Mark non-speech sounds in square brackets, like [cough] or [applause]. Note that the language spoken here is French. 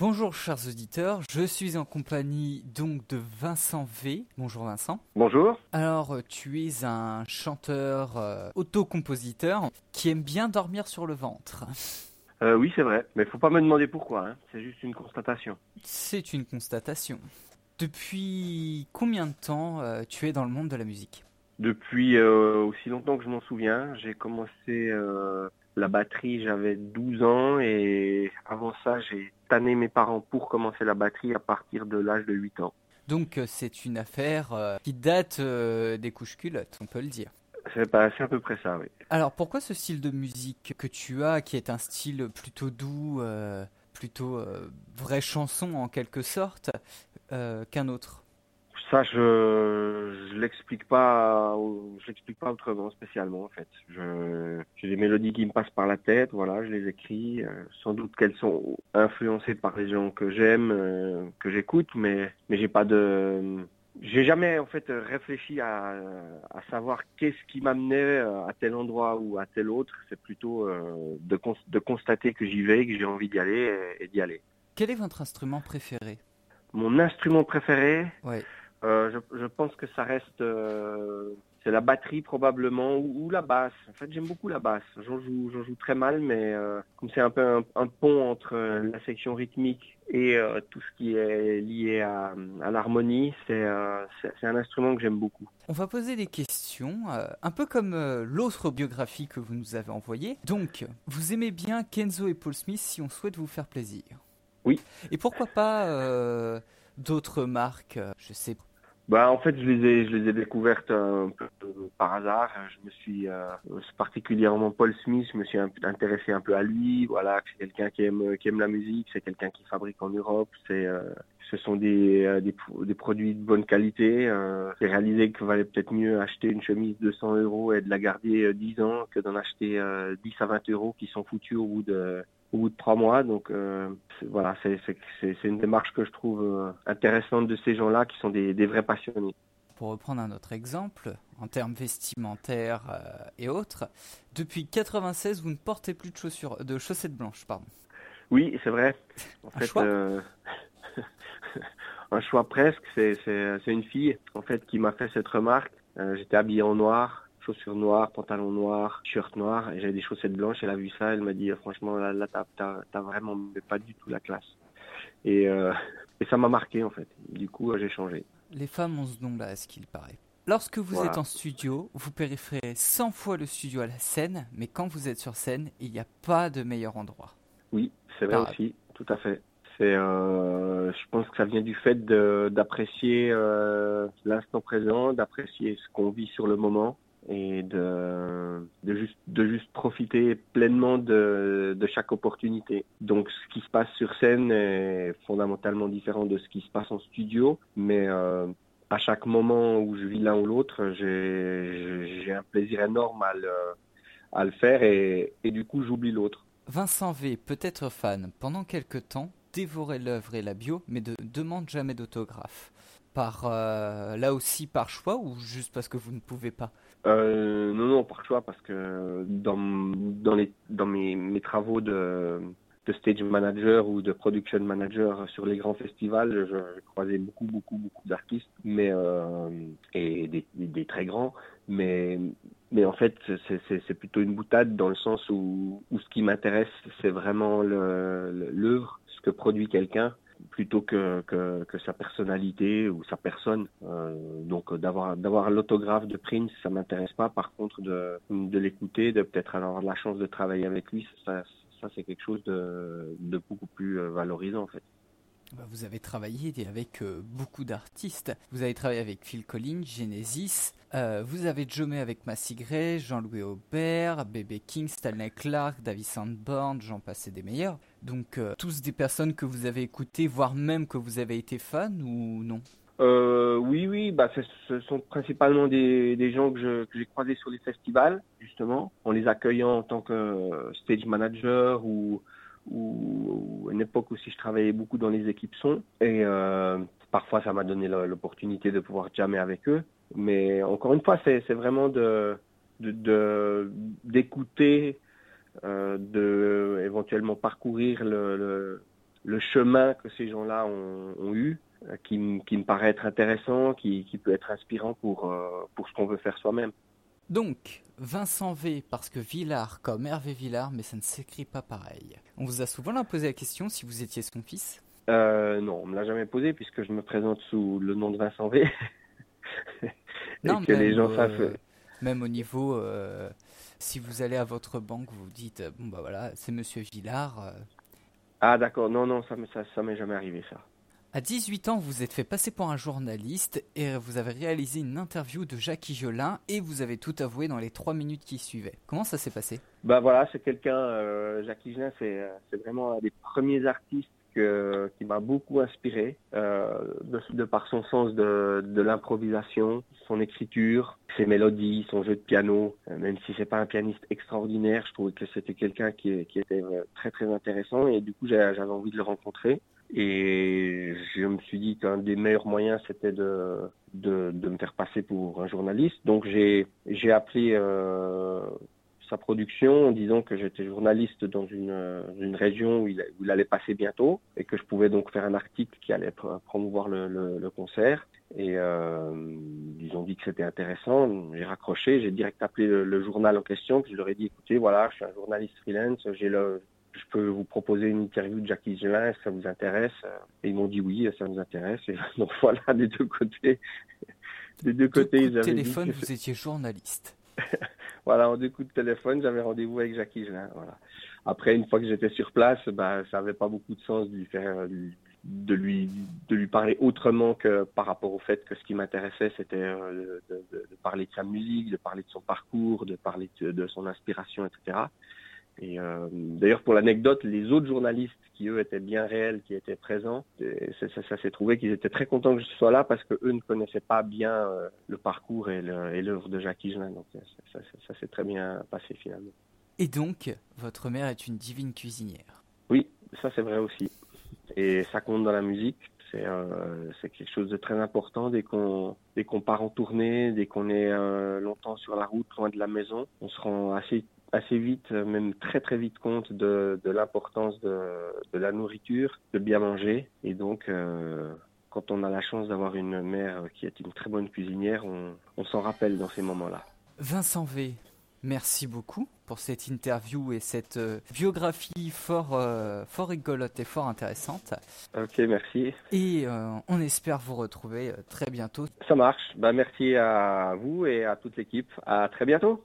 Bonjour chers auditeurs, je suis en compagnie donc de Vincent V. Bonjour Vincent. Bonjour. Alors tu es un chanteur euh, autocompositeur qui aime bien dormir sur le ventre. Euh, oui c'est vrai, mais faut pas me demander pourquoi, hein. c'est juste une constatation. C'est une constatation. Depuis combien de temps euh, tu es dans le monde de la musique? Depuis aussi longtemps que je m'en souviens, j'ai commencé la batterie, j'avais 12 ans et avant ça, j'ai tanné mes parents pour commencer la batterie à partir de l'âge de 8 ans. Donc euh, c'est une affaire euh, qui date euh, des couches culottes, on peut le dire. C'est à peu près ça, oui. Alors pourquoi ce style de musique que tu as, qui est un style plutôt doux, plutôt vraie chanson en quelque sorte, qu'un autre? Ça, je je l'explique pas, je l'explique pas autrement spécialement en fait. J'ai des mélodies qui me passent par la tête, voilà, je les écris. Euh, sans doute qu'elles sont influencées par les gens que j'aime, euh, que j'écoute, mais mais j'ai pas de j'ai jamais en fait réfléchi à, à savoir qu'est-ce qui m'amenait à tel endroit ou à tel autre. C'est plutôt euh, de, de constater que j'y vais, que j'ai envie d'y aller et, d'y aller. Quel est votre instrument préféré? Mon instrument préféré? Ouais. Euh, je, je, pense que ça reste, euh, c'est la batterie probablement ou, la basse. En fait, j'aime beaucoup la basse. J'en joue, joue très mal, mais euh, comme c'est un peu un, un, pont entre la section rythmique et tout ce qui est lié à, à l'harmonie, c'est, c'est un instrument que j'aime beaucoup. On va poser des questions, un peu comme l'autre biographie que vous nous avez envoyée. Donc, vous aimez bien Kenzo et Paul Smith si on souhaite vous faire plaisir. Oui. Et pourquoi pas d'autres marques, je sais bah en fait je les ai je les ai découvertes un peu par hasard. Je me suis euh, particulièrement Paul Smith, je me suis intéressé un peu à lui. Voilà, c'est quelqu'un qui aime qui aime la musique, c'est quelqu'un qui fabrique en Europe. C'est euh, ce sont des, euh, des, des produits de bonne qualité. Euh, j'ai réalisé qu'il valait peut-être mieux acheter une chemise de 100 euros et de la garder 10 ans que d'en acheter 10 à 20 euros qui sont foutus au bout de au bout de trois mois. Donc euh, voilà, c'est une démarche que je trouve euh, intéressante de ces gens-là qui sont des, des, vrais passionnés. Pour reprendre un autre exemple, en termes vestimentaires euh, et autres, depuis 96, vous ne portez plus de chaussures, de chaussettes blanches, pardon. Oui, c'est vrai. En un fait, choix [laughs] un choix presque. C'est une fille en fait qui m'a fait cette remarque. J'étais habillé en noir chaussures noires, pantalon noir, shirt noir, et j'avais des chaussettes blanches. Elle a vu ça, elle m'a dit franchement là, là t'as vraiment pas du tout la classe. Et, euh, et ça m'a marqué en fait. Du coup, j'ai changé. Les femmes ont ce nom-là, à ce qu'il paraît. Lorsque vous êtes en studio, vous préférez 100 fois le studio à la scène, mais quand vous êtes sur scène, il n'y a pas de meilleur endroit. Oui, c'est vrai aussi, tout à fait. C'est, euh, je pense que ça vient du fait d'apprécier euh, l'instant présent, d'apprécier ce qu'on vit sur le moment et de, juste, profiter pleinement de, chaque opportunité. Donc ce qui se passe sur scène est fondamentalement différent de ce qui se passe en studio, mais euh, à chaque moment où je vis l'un ou l'autre, j'ai un plaisir énorme à le, faire et, du coup j'oublie l'autre. Vincent V peut être fan pendant quelque temps, dévorer l'œuvre et la bio, mais ne demande jamais d'autographe par euh, là aussi par choix ou juste parce que vous ne pouvez pas? Euh, Non, non, par choix parce que dans dans les dans mes, mes travaux de de stage manager ou de production manager sur les grands festivals, je, croisais beaucoup, beaucoup, beaucoup d'artistes, mais euh, et des, très grands, mais mais en fait c'est plutôt une boutade dans le sens où, où ce qui m'intéresse c'est vraiment l'œuvre, ce que produit quelqu'un plutôt que, que, que, sa personnalité ou sa personne. Euh, donc d'avoir d'avoir l'autographe de Prince, ça m'intéresse pas. Par contre, de, de l'écouter, de peut-être avoir la chance de travailler avec lui, ça, ça c'est quelque chose de, de beaucoup plus euh, valorisant en fait. Bah, vous avez travaillé avec euh, beaucoup d'artistes. Vous avez travaillé avec Phil Collins, Genesis. Euh, vous avez jommé avec Massy Gray, Jean-Louis Aubert, Bébé King, Stanley Clark, David Sandborn, j'en passais des meilleurs. Donc euh, tous des personnes que vous avez écoutées, voire même que vous avez été fan ou non? Oui, oui, bah, ce, sont principalement des, gens que j'ai croisés sur les festivals, justement, en les accueillant en tant que stage manager ou ou une époque aussi je travaillais beaucoup dans les équipes son et euh, parfois ça m'a donné l'opportunité de pouvoir jammer avec eux mais encore une fois c'est vraiment de d'écouter euh, de, éventuellement parcourir le, le chemin que ces gens-là ont, eu, qui, me paraît être intéressant, qui, peut être inspirant pour, pour ce qu'on veut faire soi-même. Donc, Vincent V, parce que Villard comme Hervé Villard, mais ça ne s'écrit pas pareil. On vous a souvent posé la question si vous étiez son fils euh, Non, on ne me l'a jamais posé puisque je me présente sous le nom de Vincent V. [laughs] non, que les gens euh, Même au niveau, euh, si vous allez à votre banque, vous dites, bon bah voilà, c'est Monsieur Villard. Ah d'accord, non, non, ça, ça, ça m'est jamais arrivé ça. À 18 ans, vous êtes fait passer pour un journaliste et vous avez réalisé une interview de Jacques Higelin et vous avez tout avoué dans les trois minutes qui suivaient. Comment ça s'est passé? Bah voilà, c'est quelqu'un, euh, Jacques Higelin, c'est vraiment un des premiers artistes qui m'a beaucoup inspiré euh, de, par son sens de, l'improvisation, son écriture, ses mélodies, son jeu de piano. Euh, même si c'est pas un pianiste extraordinaire, je trouvais que c'était quelqu'un qui, qui, était euh, très très intéressant et du coup j'avais envie de le rencontrer. Et je me suis dit qu'un des meilleurs moyens c'était de, de, de me faire passer pour un journaliste. Donc j'ai j'ai appelé euh, sa production en disant que j'étais journaliste dans une, une région où il, allait passer bientôt et que je pouvais donc faire un article qui allait promouvoir le, le, le concert. Et euh, ils ont dit que c'était intéressant. J'ai raccroché, j'ai direct appelé le, journal en question, puis je leur ai dit écoutez, voilà, je suis un journaliste freelance, j'ai le, je peux vous proposer une interview de Jackie Gelin, ça vous intéresse? Et ils m'ont dit oui, ça nous intéresse. Et [laughs] donc voilà, des deux côtés. Des deux côtés, ils avaient téléphone, vous étiez journaliste. [laughs] voilà, en deux coups de téléphone, j'avais rendez-vous avec Jackie Gelin. Voilà. Après, une fois que j'étais sur place, bah, ça n'avait pas beaucoup de sens de lui faire, de lui, de lui parler autrement que par rapport au fait que ce qui m'intéressait, c'était euh, de, de, de, parler de sa musique, de parler de son parcours, de parler de, de son inspiration, etc. Et euh, d'ailleurs, pour l'anecdote, les autres journalistes qui eux étaient bien réels, qui étaient présents, ça, ça, ça s'est trouvé qu'ils étaient très contents que je sois là parce que eux ne connaissaient pas bien euh, le parcours et l'œuvre de Jacques Higelin. Donc ça, ça s'est très bien passé finalement. Et donc, votre mère est une divine cuisinière. Oui, ça c'est vrai aussi. Et ça compte dans la musique. C'est euh, quelque chose de très important dès qu'on dès qu'on part en tournée, dès qu'on est euh, longtemps sur la route, loin de la maison, on se rend assez assez vite, même très très vite compte de, l'importance de, la nourriture, de bien manger. Et donc, euh, quand on a la chance d'avoir une mère qui est une très bonne cuisinière, on s'en rappelle dans ces moments-là. Vincent V, merci beaucoup pour cette interview et cette euh, biographie fort, euh, fort rigolote et fort intéressante. Ok, merci. Et on espère vous retrouver très bientôt. Ça marche. Bah, merci à vous et à toute l'équipe. À très bientôt.